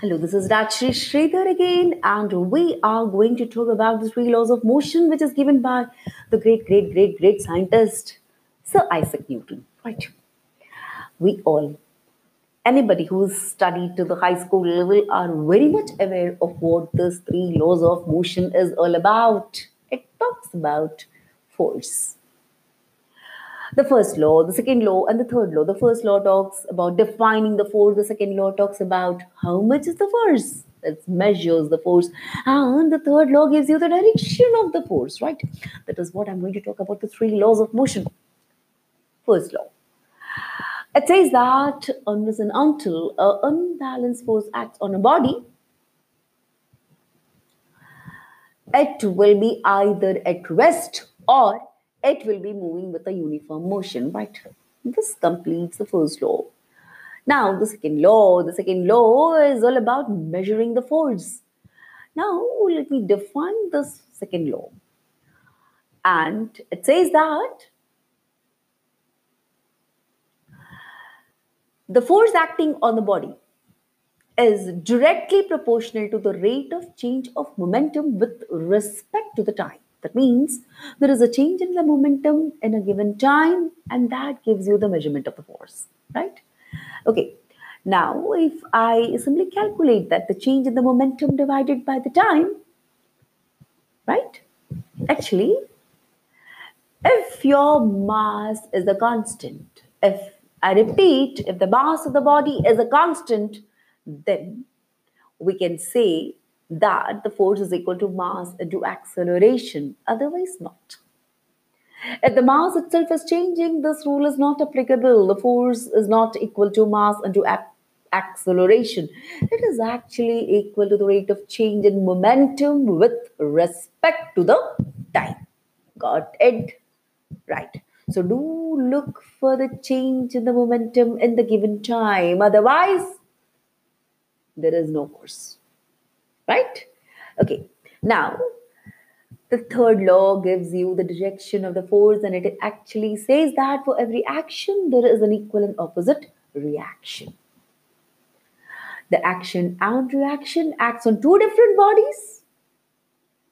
Hello, this is Rajshri Sridhar again, and we are going to talk about the three laws of motion, which is given by the great, great, great, great scientist Sir Isaac Newton. Right? We all, anybody who's studied to the high school level, are very much aware of what this three laws of motion is all about. It talks about force the first law, the second law, and the third law. The first law talks about defining the force, the second law talks about how much is the force. It measures the force. And the third law gives you the direction of the force, right? That is what I'm going to talk about the three laws of motion. First law. It says that unless and until an unbalanced force acts on a body, it will be either at rest or it will be moving with a uniform motion, right? This completes the first law. Now, the second law, the second law is all about measuring the force. Now, let me define this second law. And it says that the force acting on the body is directly proportional to the rate of change of momentum with respect to the time. That means there is a change in the momentum in a given time, and that gives you the measurement of the force, right? Okay. Now, if I simply calculate that the change in the momentum divided by the time, right? Actually, if your mass is a constant, if I repeat, if the mass of the body is a constant, then we can say that the force is equal to mass into acceleration, otherwise not. If the mass itself is changing, this rule is not applicable. The force is not equal to mass into acceleration. It is actually equal to the rate of change in momentum with respect to the time. Got it? Right. So do look for the change in the momentum in the given time. Otherwise, there is no force right? Okay, now the third law gives you the direction of the force, and it actually says that for every action, there is an equal and opposite reaction. The action and reaction acts on two different bodies,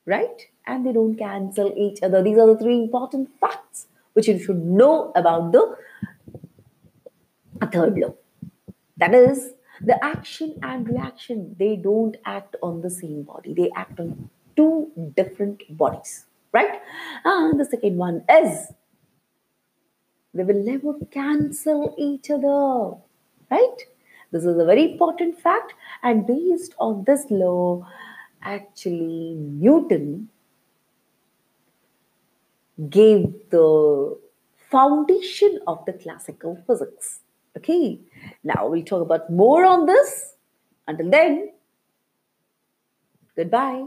right? And they don't cancel each other. These are the three important facts which you should know about the third law. That is, the action and reaction they don't act on the same body. They act on two different bodies right? And the second one is they will never cancel each other right? This is a very important fact. And based on this law actually newton gave the foundation of the classical physics Okay, now we'll talk about more on this. Until then, goodbye.